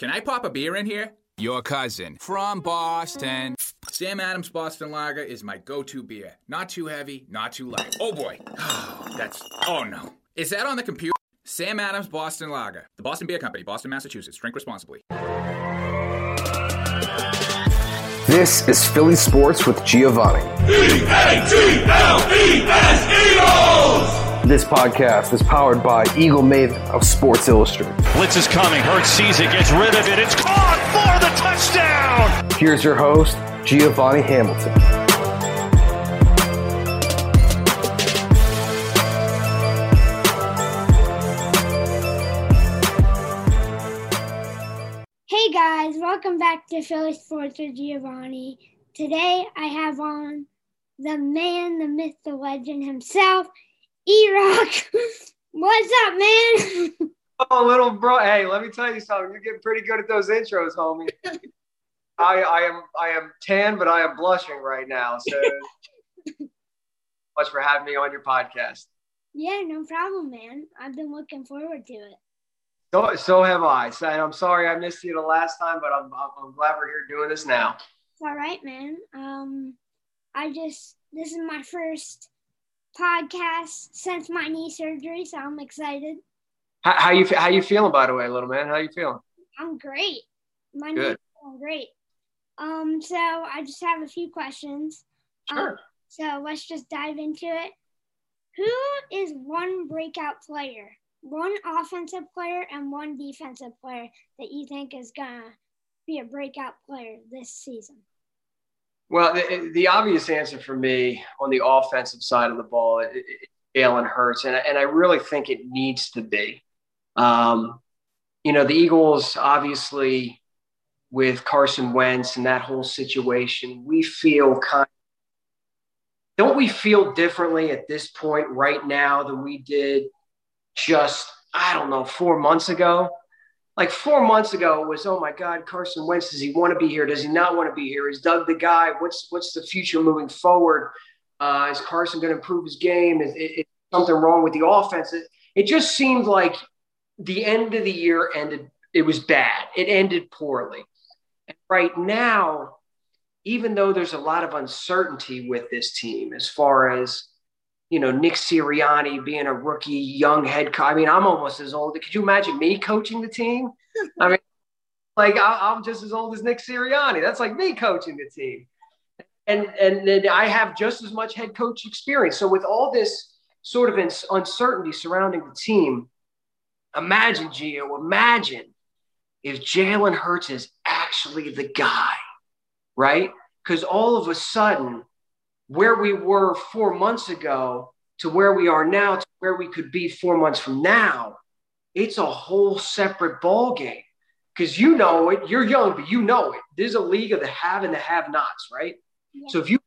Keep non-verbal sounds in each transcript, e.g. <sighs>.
Can I pop a beer in here? Your cousin from Boston. Sam Adams Boston Lager is my go to beer. Not too heavy, not too light. Oh boy. <sighs> That's. Oh no. Is that on the computer? Sam Adams Boston Lager. The Boston Beer Company, Boston, Massachusetts. Drink responsibly. This is Philly Sports with Giovanni. This podcast is powered by Eagle Maven of Sports Illustrated. Blitz is coming. Hurts sees it, gets rid of it. It's caught for the touchdown. Here's your host, Giovanni Hamilton. Hey guys, welcome back to Philly Sports with Giovanni. Today I have on the man, the myth, the legend himself, E Rock. <laughs> What's up, man? Oh, little bro. Hey, let me tell you something. You're getting pretty good at those intros, homie. <laughs> I, I am I am tan, but I am blushing right now. So <laughs> much for having me on your podcast. yeah, no problem, man. I've been looking forward to it. So, so have I. So, and I'm sorry I missed you the last time, but I'm, I'm, I'm glad we're here doing this now. It's all right, man. Um, I just this is my first podcast since my knee surgery, so I'm excited. How, how you how you feeling, by the way, little man? How you feeling? I'm great. My Good. knee's feeling great. Um, so I just have a few questions. Um, Sure. so let's just dive into it. Who is one breakout player, one offensive player, and one defensive player that you think is gonna be a breakout player this season? Well, the, the obvious answer for me on the offensive side of the ball Jalen Hurts, and, and I really think it needs to be. Um, you know, the Eagles, obviously, with Carson Wentz and that whole situation, we feel kind don't we feel differently at this point right now than we did just, I don't know, four months ago? Like four months ago, was, oh my God, Carson Wentz, does he want to be here? Does he not want to be here? Is Doug the guy? What's what's the future moving forward? Uh, is Carson going to improve his game? Is, is, is something wrong with the offense? It, it just seemed like the end of the year ended, it was bad. It ended poorly. And right now, even though there's a lot of uncertainty with this team as far as you know Nick Sirianni being a rookie young head coach. I mean, I'm almost as old. Could you imagine me coaching the team? I mean, <laughs> like I, I'm just as old as Nick Sirianni. That's like me coaching the team, and and then I have just as much head coach experience. So with all this sort of uncertainty surrounding the team, imagine Gio, imagine if Jalen Hurts is actually the guy right? Because all of a sudden, where we were four months ago to where we are now to where we could be four months from now, it's a whole separate ball game. Because you know it, you're young, but you know it. There's a league of the have and the have-nots, right? So if you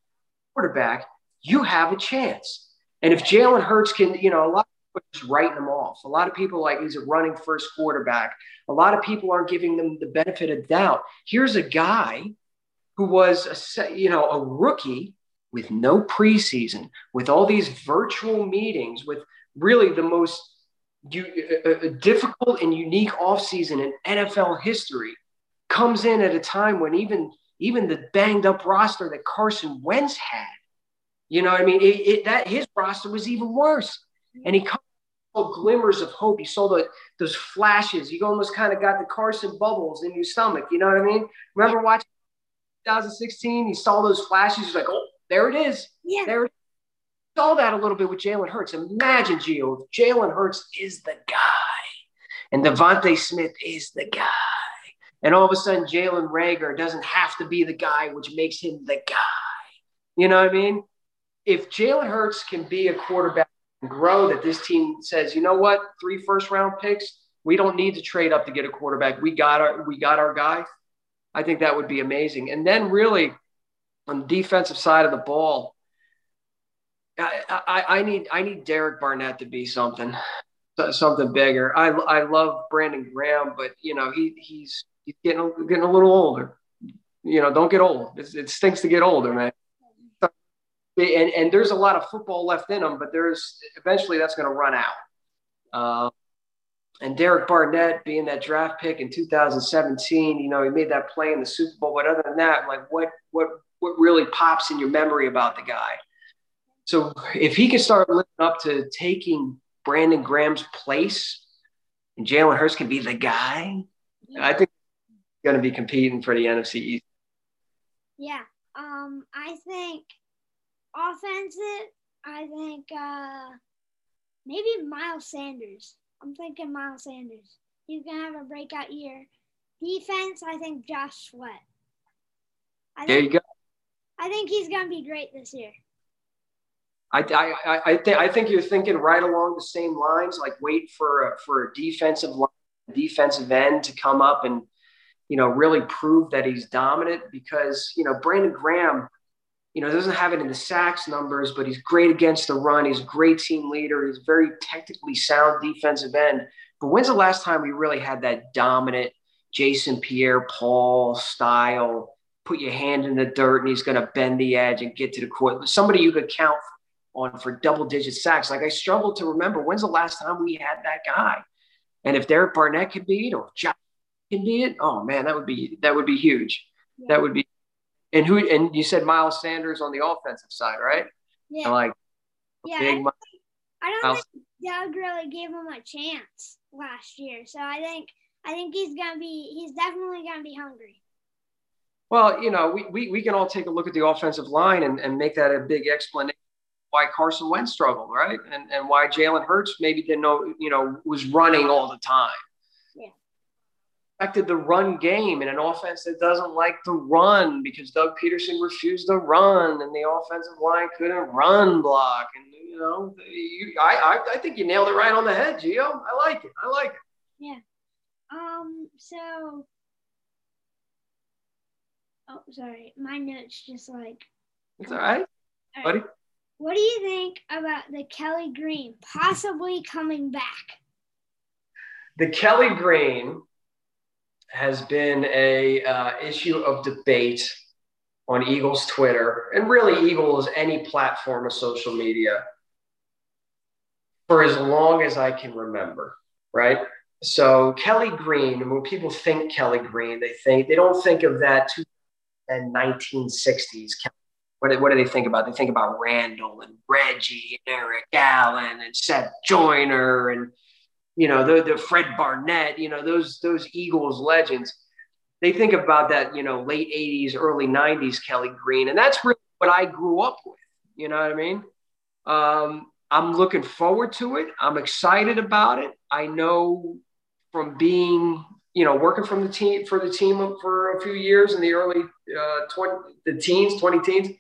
quarterback, you have a chance. And if Jalen Hurts can, you know, a lot of people are just writing them off. A lot of people like he's a running first quarterback. A lot of people aren't giving them the benefit of doubt. Here's a guy who was a you know a rookie with no preseason, with all these virtual meetings, with really the most uh, uh, difficult and unique offseason in NFL history, comes in at a time when even even the banged up roster that Carson Wentz had, you know, what I mean, it, it, that his roster was even worse, and he comes glimmers of hope. You saw the those flashes. You almost kind of got the Carson bubbles in your stomach. You know what I mean? Remember watching 2016? You saw those flashes. You're like, oh, there it is. Yeah. There. it is. Saw that a little bit with Jalen Hurts. Imagine, Gio, if Jalen Hurts is the guy, and DeVonta Smith is the guy, and all of a sudden Jalen Reagor doesn't have to be the guy, which makes him the guy. You know what I mean? If Jalen Hurts can be a quarterback and grow, that this team says, you know what, three first round picks, We don't need to trade up to get a quarterback. We got our we got our guy. I think that would be amazing. And then really on the defensive side of the ball, I, I, I need I need Derek Barnett to be something something bigger. I, I love Brandon Graham, but you know he he's he's getting getting a little older. You know, don't get old. It's, it stinks to get older, man. And and there's a lot of football left in him, but there's eventually that's going to run out. Uh, and Derek Barnett being that draft pick in 2017, you know, he made that play in the Super Bowl. But other than that, like what what what really pops in your memory about the guy? So if he can start living up to taking Brandon Graham's place and Jalen Hurts can be the guy, I think he's going to be competing for the NFC East. Yeah. Um, I think offensive, I think uh, maybe Miles Sanders. I'm thinking Miles Sanders. He's going to have a breakout year. Defense, I think Josh Sweat. I there think, you go. I think he's going to be great this year. I, I, I, th- I think you're thinking right along the same lines. Like wait for a, for a defensive line, defensive end to come up and you know really prove that he's dominant. Because you know Brandon Graham, you know doesn't have it in the sacks numbers, but he's great against the run. He's a great team leader. He's very technically sound defensive end. But when's the last time we really had that dominant Jason Pierre-Paul style? Put your hand in the dirt and he's going to bend the edge and get to the court. Somebody you could count on for double digit sacks. Like I struggle to remember when's the last time we had that guy. And if Derek Barnett could be it or Josh can be it, oh man, that would be that would be huge. Yeah. That would be and who and you said Miles Sanders on the offensive side, right? Yeah. like yeah, I don't, think, I don't think Doug really gave him a chance last year. So I think I think he's gonna be he's definitely gonna be hungry. Well, you know, we, we, we can all take a look at the offensive line and, and make that a big explanation why Carson Wentz struggled, right? And and why Jalen Hurts maybe didn't know, you know, was running all the time. Yeah. Affected the run game in an offense that doesn't like to run because Doug Pederson refused to run and the offensive line couldn't run block. And you know, you, I, I I think you nailed it right on the head, Gio. I like it. I like it. Yeah. Um. So. Oh, sorry. My notes just like. It's all right, all right. buddy. What do you think about the Kelly Green possibly coming back? The Kelly Green has been a uh, issue of debate on Eagles Twitter and really Eagles any platform of social media for as long as I can remember, right? So Kelly Green, when people think Kelly Green, they think they don't think of that 1960s what do, what do they think about? They think about Randall and Reggie and Eric Allen and Seth Joyner and you know the, the Fred Barnett, you know those those Eagles legends. They think about that, you know, late '80s, early '90s Kelly Green, and that's really what I grew up with. You know what I mean? Um, I'm looking forward to it. I'm excited about it. I know from being, you know, working from the team for the team for a few years in the early uh, 20, the teens, 20 teens,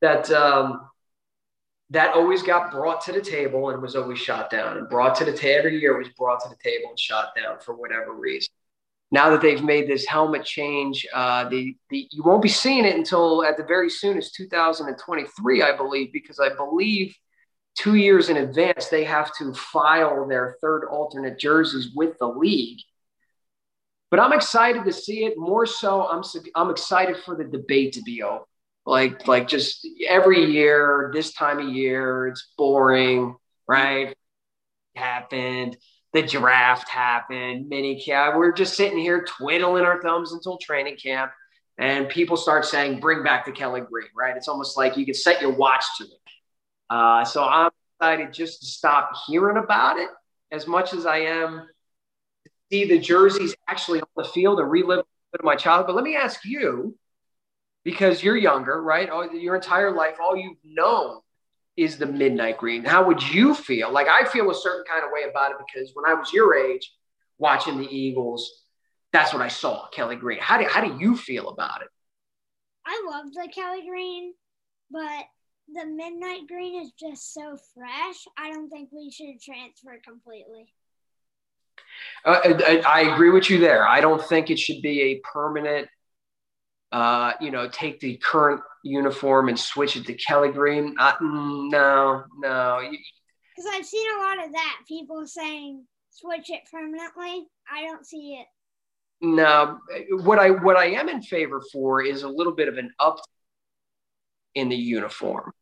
that um, that always got brought to the table and was always shot down and brought to the table every year was brought to the table and shot down for whatever reason. Now that they've made this helmet change, uh, the, the you won't be seeing it until at the very soon as 2023, I believe, because I believe two years in advance they have to file their third alternate jerseys with the league. But I'm excited to see it. More so, I'm I'm excited for the debate to be over. Like like just every year this time of year it's boring right? Happened. The draft happened. Mini camp. We're just sitting here twiddling our thumbs until training camp. And people start saying bring back the kelly green right? It's almost like you can set your watch to it. Uh, so i'm excited just to stop hearing about it as much as i am see the jerseys actually on the field and relive a bit of my childhood but let me ask you because you're younger, right? All, your entire life, all you've known is the midnight green. How would you feel? Like I feel a certain kind of way about it because when I was your age, watching the Eagles, that's what I saw, Kelly Green. How do how do you feel about it? I love the Kelly Green, but the midnight green is just so fresh. I don't think we should transfer completely. Uh, I, I, agree with you there. I don't think it should be a permanent, uh, you know, take the current uniform and switch it to Kelly green. Uh, no, no. Because I've seen a lot of that. People saying switch it permanently. I don't see it. No, what I what I am in favor for is a little bit of an up in the uniform.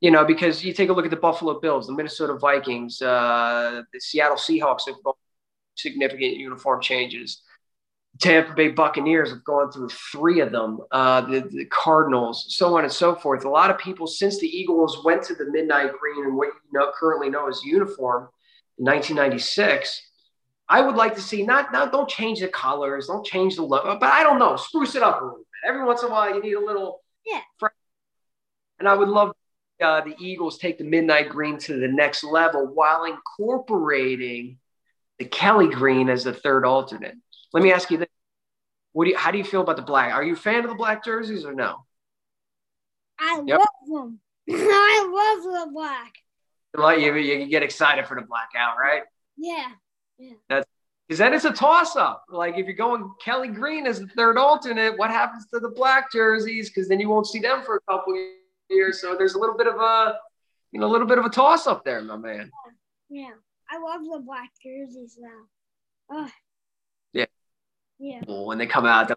You know, because you take a look at the Buffalo Bills, the Minnesota Vikings, uh, the Seattle Seahawks have gone significant uniform changes. Tampa Bay Buccaneers have gone through three of them, uh, the, the, Cardinals, so on and so forth. A lot of people, since the Eagles went to the midnight green and what you know, currently know as uniform in 1996, I would like to see not, not don't change the colors, don't change the logo, but I don't know, spruce it up a little bit. Every once in a while, you need a little. Yeah. And I would love uh, the Eagles take the midnight green to the next level while incorporating the Kelly green as the third alternate. Let me ask you this. What do you, how do you feel about the black? Are you a fan of the black jerseys or no? I yep. love them. <laughs> I love the black. Like you, you get excited for the blackout, right? Yeah. Yeah. That's because then it's a toss up. Like if you're going Kelly Green as the third alternate, what happens to the black jerseys? Because then you won't see them for a couple years. So there's a little bit of a, you know, a little bit of a toss up there, my man. Yeah. I love the black jerseys now. Oh. Yeah. Yeah. When they come out the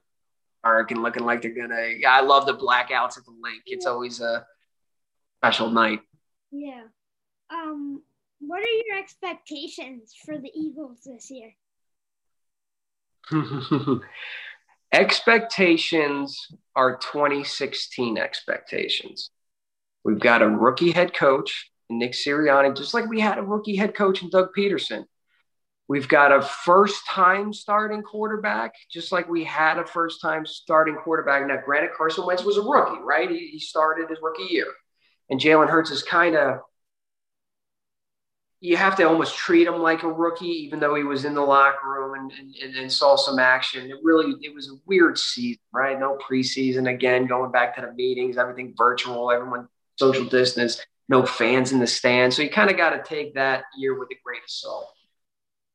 park and looking like they're gonna, yeah, I love the blackouts at the Linc. It's yeah. always a special night. Yeah. Um, what are your expectations for the Eagles this year? <laughs> expectations are 2016 expectations. We've got a rookie head coach Nick Sirianni, just like we had a rookie head coach in Doug Pederson. We've got a first time starting quarterback, just like we had a first time starting quarterback. Now, granted, Carson Wentz was a rookie, right? He, he started his rookie year. And Jalen Hurts is kind of, you have to almost treat him like a rookie, even though he was in the locker room and, and, and saw some action. It really, it was a weird season, right? No preseason. Again, going back to the meetings, everything virtual, everyone social distance no fans in the stands. So you kind of got to take that year with a grain of salt.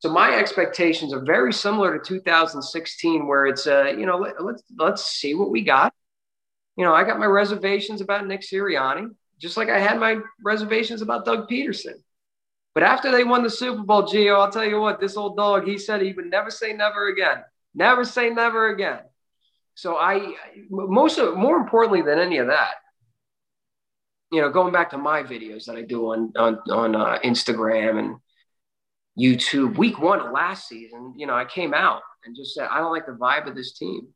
So my expectations are very similar to 2016, where it's uh, you know let, let's let's see what we got. You know, I got my reservations about Nick Sirianni, just like I had my reservations about Doug Pederson. But after they won the Super Bowl, Gio, I'll tell you what, this old dog, he said he would never say never again. Never say never again. So I, most of, more importantly than any of that, you know, going back to my videos that I do on on on uh, Instagram and YouTube, week one of last season, you know, I came out and just said I don't like the vibe of this team.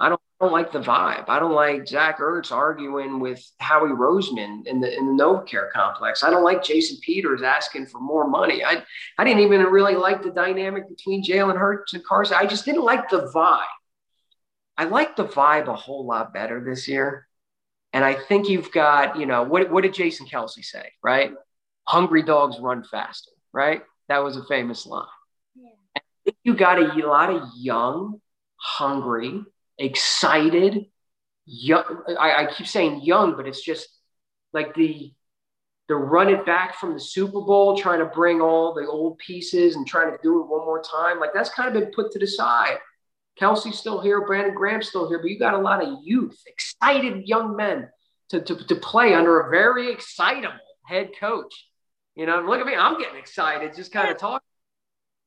I don't, I don't like the vibe. I don't like Zach Ertz arguing with Howie Roseman in the in the NovaCare complex. I don't like Jason Peters asking for more money. I I didn't even really like the dynamic between Jalen Hurts and Carson. I just didn't like the vibe. I like the vibe a whole lot better this year. And I think you've got, you know, what, what did Jason Kelce say, right? Hungry dogs run faster, right? That was a famous line. Yeah. you got a, a lot of young, hungry, excited, young. I, I keep saying young, but it's just like the the run it back from the Super Bowl, trying to bring all the old pieces and trying to do it one more time. Like that's kind of been put to the side. Kelce's still here, Brandon Graham's still here, but you got a lot of youth, excited young men to, to, to play under a very excitable head coach. You know, look at me, I'm getting excited just kind of talking.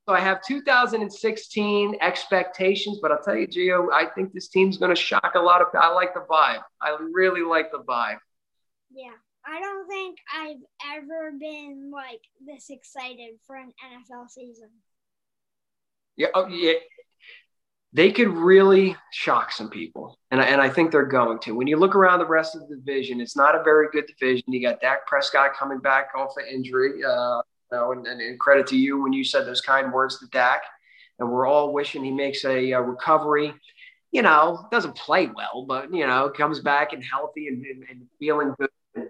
So I have 2016 expectations, but I'll tell you, Gio, I think this team's going to shock a lot of. I like the vibe. I really like the vibe. Yeah, I don't think I've ever been like this excited for an NFL season. Yeah, oh, yeah they could really shock some people. And I, and I think they're going to. When you look around the rest of the division, it's not a very good division. You got Dak Prescott coming back off an injury. Uh, you know, and, and, credit to you when you said those kind words to Dak. And we're all wishing he makes a, a recovery. You know, doesn't play well, but, you know, comes back and healthy and, and, and feeling good.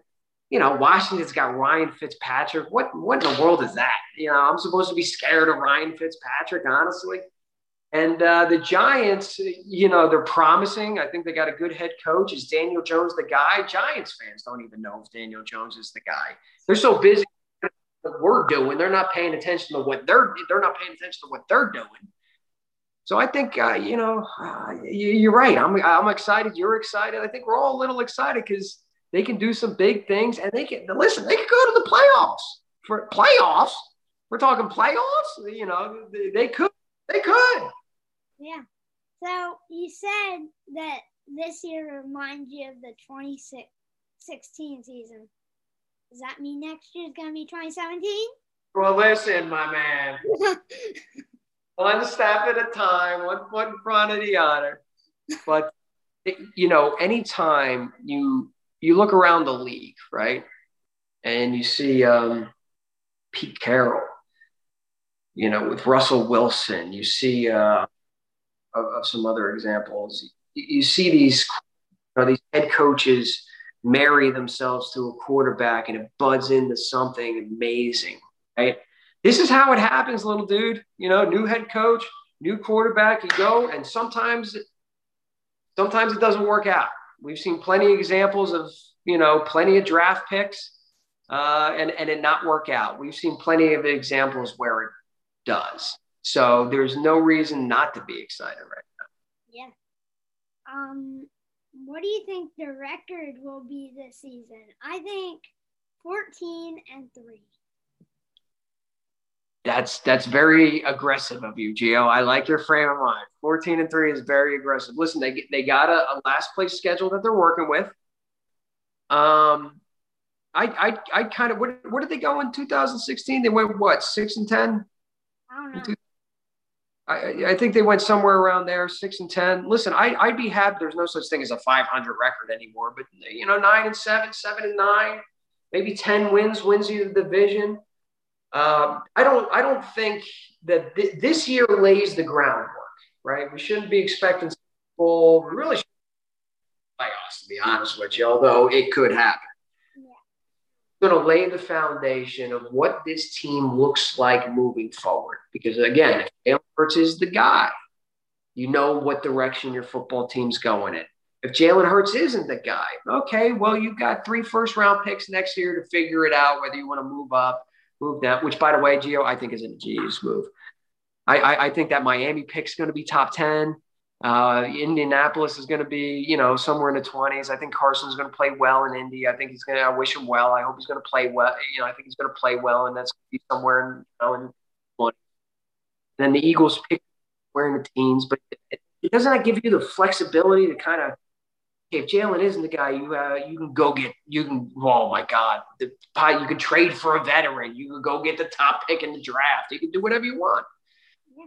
you know, Washington's got Ryan Fitzpatrick. What, what in the world is that? You know, I'm supposed to be scared of Ryan Fitzpatrick, honestly. And uh, the Giants, you know, they're promising. I think they got a good head coach. Is Daniel Jones the guy? Giants fans don't even know if Daniel Jones is the guy. They're so busy what we're doing. They're not paying attention to what they're they're not paying attention to what they're doing. So I think uh, you know uh, you, are right. I'm I'm excited. You're excited. I think we're all a little excited because they can do some big things and they can listen. They can go to the playoffs for playoffs. We're talking playoffs. You know they, they could. They could. Yeah. So you said that this year reminds you of the 2016 season. Does that mean next year is going to be 2017? Well, listen, my man. <laughs> one step at a time, one foot in front of the other. But you know, anytime you you look around the league, right, and you see um, Pete Carroll, you know, with Russell Wilson, you see uh, of, of some other examples. You, see these you know, these head coaches marry themselves to a quarterback, and it buds into something amazing, right? This is how it happens, little dude. You know, new head coach, new quarterback. You go, and sometimes, sometimes it doesn't work out. We've seen plenty of examples of you know plenty of draft picks, uh, and and it not work out. We've seen plenty of examples where it does. So there's no reason not to be excited right now. Yeah. Um, what do you think the record will be this season? I think 14 and 3 that's that's very aggressive of you, Gio. I like your frame of mind. 14 and 3 is very aggressive. Listen, they they got a, a last place schedule that they're working with. Um I I I kind of what what did they go in 2016? They went what, 6 and 10? I don't know. I, I think they went somewhere around there, six and ten. Listen, I, I'd be happy. There's no such thing as a 500 record anymore, but you know, nine and seven, seven and nine, maybe 10 wins, wins you the division. Um, I don't I don't think that th- this year lays the groundwork, right? We shouldn't be expecting full. We really should playoffs, to be honest with you, although it could happen. Going to lay the foundation of what this team looks like moving forward. Because again, if Jalen Hurts is the guy, you know what direction your football team's going in. If Jalen Hurts isn't the guy, okay, well, you've got three first round picks next year to figure it out whether you want to move up move that, which by the way, Gio, I think is a genius move. I, I, I think that Miami pick's going to be top 10. Uh, Indianapolis is going to be, you know, somewhere in the 20s. I think Carson's going to play well in Indy. I think he's going to, I wish him well. I hope he's going to play well. You know, I think he's going to play well, and that's going to be somewhere in, you know, in 20. Then the Eagles pick somewhere in the teens, but it, it doesn't give you the flexibility to kind of if Jalen isn't the guy, you uh, you can go get you can. Oh my God, the you can trade for a veteran. You can go get the top pick in the draft. You can do whatever you want. Yeah.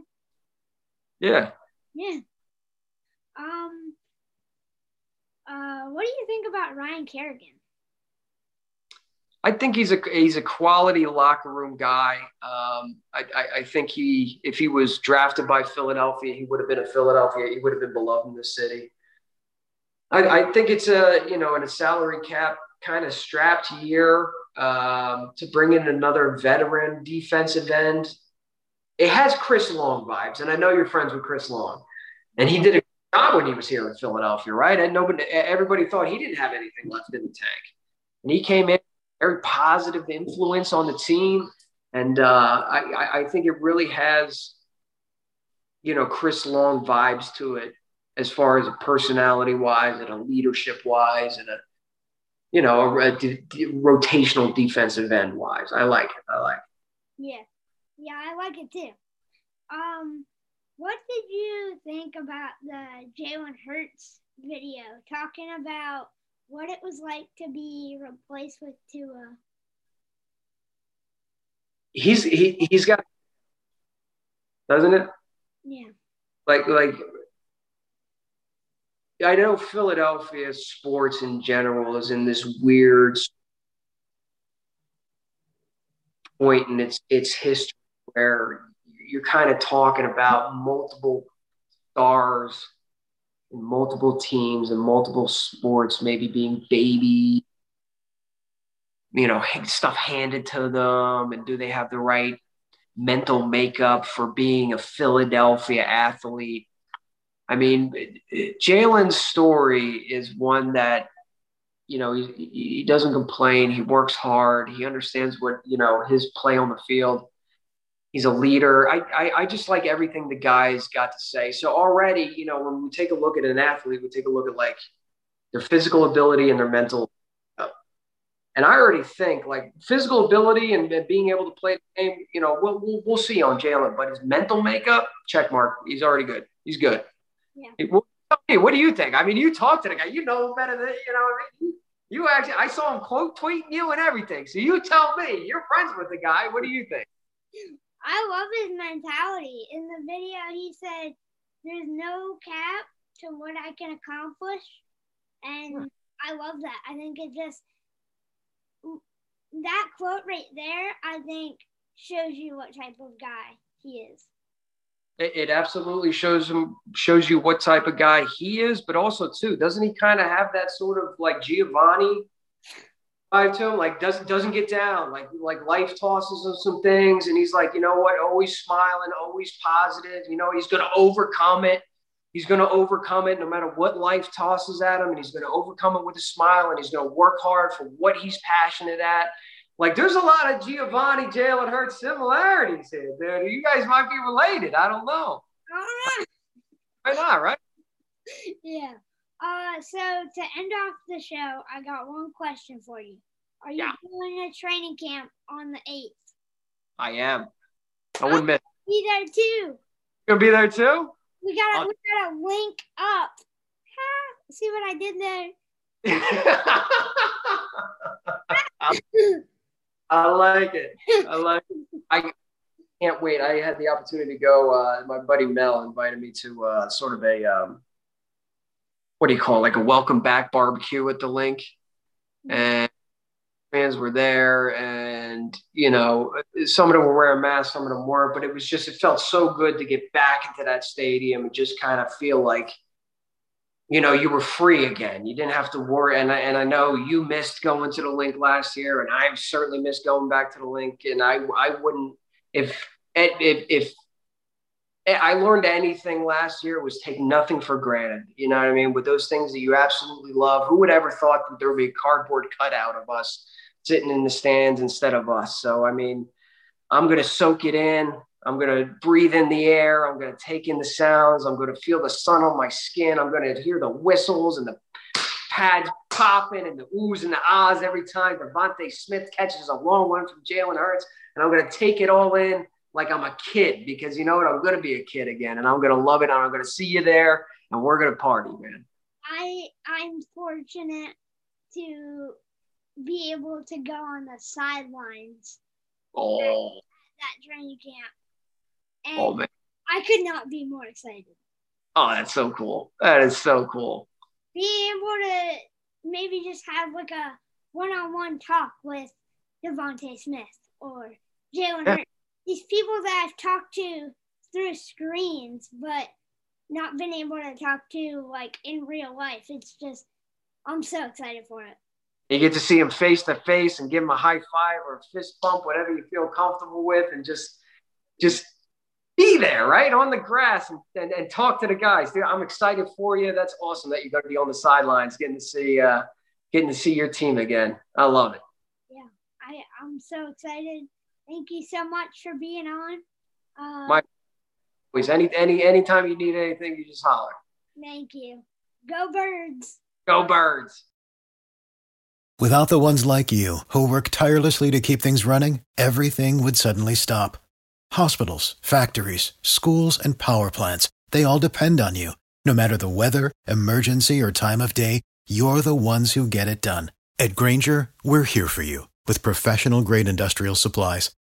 Yeah. Yeah. Um. Uh, what do you think about Ryan Kerrigan? I think he's a he's a quality locker room guy. Um, I, I, I, think he if he was drafted by Philadelphia, he would have been a Philadelphia. He would have been beloved in the city. I, I think it's a you know in a salary cap kind of strapped year um, to bring in another veteran defensive end. It has Chris Long vibes, and I know you're friends with Chris Long, and he did a job when he was here in Philadelphia, right? And nobody, everybody thought he didn't have anything left in the tank, and he came in very positive influence on the team, and uh, I, I think it really has, you know, Chris Long vibes to it as far as a personality wise and a leadership wise and a you know a, a d- d- rotational defensive end wise. I like it. I like it. Yeah, yeah, I like it too. Um, what did you think about the Jalen Hurts video talking about what it was like to be replaced with Tua? He's he he's got doesn't it? Yeah. Like like I know Philadelphia sports in general is in this weird point in its its history where you're kind of talking about multiple stars and multiple teams and multiple sports maybe being baby you know stuff handed to them and do they have the right mental makeup for being a Philadelphia athlete I mean, Jalen's story is one that you know, he, he doesn't complain. He works hard. He understands what, you know, his play on the field. He's a leader. I, I, I just like everything the guy's got to say. So already, you know, when we take a look at an athlete, we take a look at like their physical ability and their mental. And I already think like physical ability and, and being able to play the game, you know, we'll, we'll, we'll see on Jalen, but his mental makeup, check mark. He's already good. He's good. Yeah. Hey, what do you think? I mean, you talk to the guy, you know better than you know. You, you actually, I saw him quote tweeting you and everything. So you tell me, you're friends with the guy. What do you think? I love his mentality. In the video, he said, "There's no cap to what I can accomplish," and hmm. I love that. I think it just that quote right there. I think shows you what type of guy he is it, it absolutely shows him shows you what type of guy he is, but also too, doesn't he kind of have that sort of like Giovanni vibe to him? Like doesn't doesn't get down, like like life tosses him some things, and he's like, you know what, always smiling, always positive. You know, he's gonna overcome it. He's going to overcome it no matter what life tosses at him, and he's going to overcome it with a smile, and he's going to work hard for what he's passionate at. Like there's a lot of Giovanni, Jalen Hurts similarities here, dude. You guys might be related. I don't know. Why not, right? Yeah. So to end off the show, I got one question for you. Are you yeah. doing a training camp on the eighth? I am. I wouldn't miss. Be there too. You gonna be there too? We gotta, we gotta link up. Ha, see what I did there? <laughs> I like it. I like it. I can't wait. I had the opportunity to go. Uh, my buddy Mel invited me to uh, sort of a um, what do you call it? like a welcome back barbecue at the Linc, mm-hmm. and fans were there, and you know some of them were wearing masks, some of them weren't, but it was just it felt so good to get back into that stadium and just kind of feel like you know, you were free again. You didn't have to worry. And I, and I know you missed going to the Linc last year, and I've certainly missed going back to the Linc. And I, I wouldn't, if, if, if I learned anything last year, was take nothing for granted. You know what I mean? With those things that you absolutely love, who would ever thought that there would be a cardboard cutout of us sitting in the stands instead of us? So, I mean, I'm going to soak it in. I'm going to breathe in the air. I'm going to take in the sounds. I'm going to feel the sun on my skin. I'm going to hear the whistles and the pads popping and the oohs and the ahs every time DeVonta Smith catches a long one from Jalen Hurts. And I'm going to take it all in like I'm a kid because you know what? I'm going to be a kid again and I'm going to love it. And I'm going to see you there and we're going to party, man. I, I'm fortunate to be able to go on the sidelines. Oh. At that training camp and oh man, I could not be more excited. Oh, that's so cool. That is so cool. Being able to maybe just have like a one-on-one talk with DeVonta Smith or Jalen yeah. Hurts. These people that I've talked to through screens, but not been able to talk to like in real life. It's just I'm so excited for it. You get to see him face to face and give him a high five or a fist bump, whatever you feel comfortable with, and just just be there, right, on the grass and, and, and, talk to the guys. Dude, I'm excited for you. That's awesome that you're going to be on the sidelines, getting to see uh, getting to see your team again. I love it. Yeah, I I'm so excited. Thank you so much for being on. Uh, My always any any anytime you need anything, you just holler. Thank you. Go birds. Go birds. Without the ones like you who work tirelessly to keep things running, everything would suddenly stop Hospitals, factories, schools, and power plants, they all depend on you. No matter the weather, emergency, or time of day, you're the ones who get it done. At Grainger, we're here for you with professional grade industrial supplies.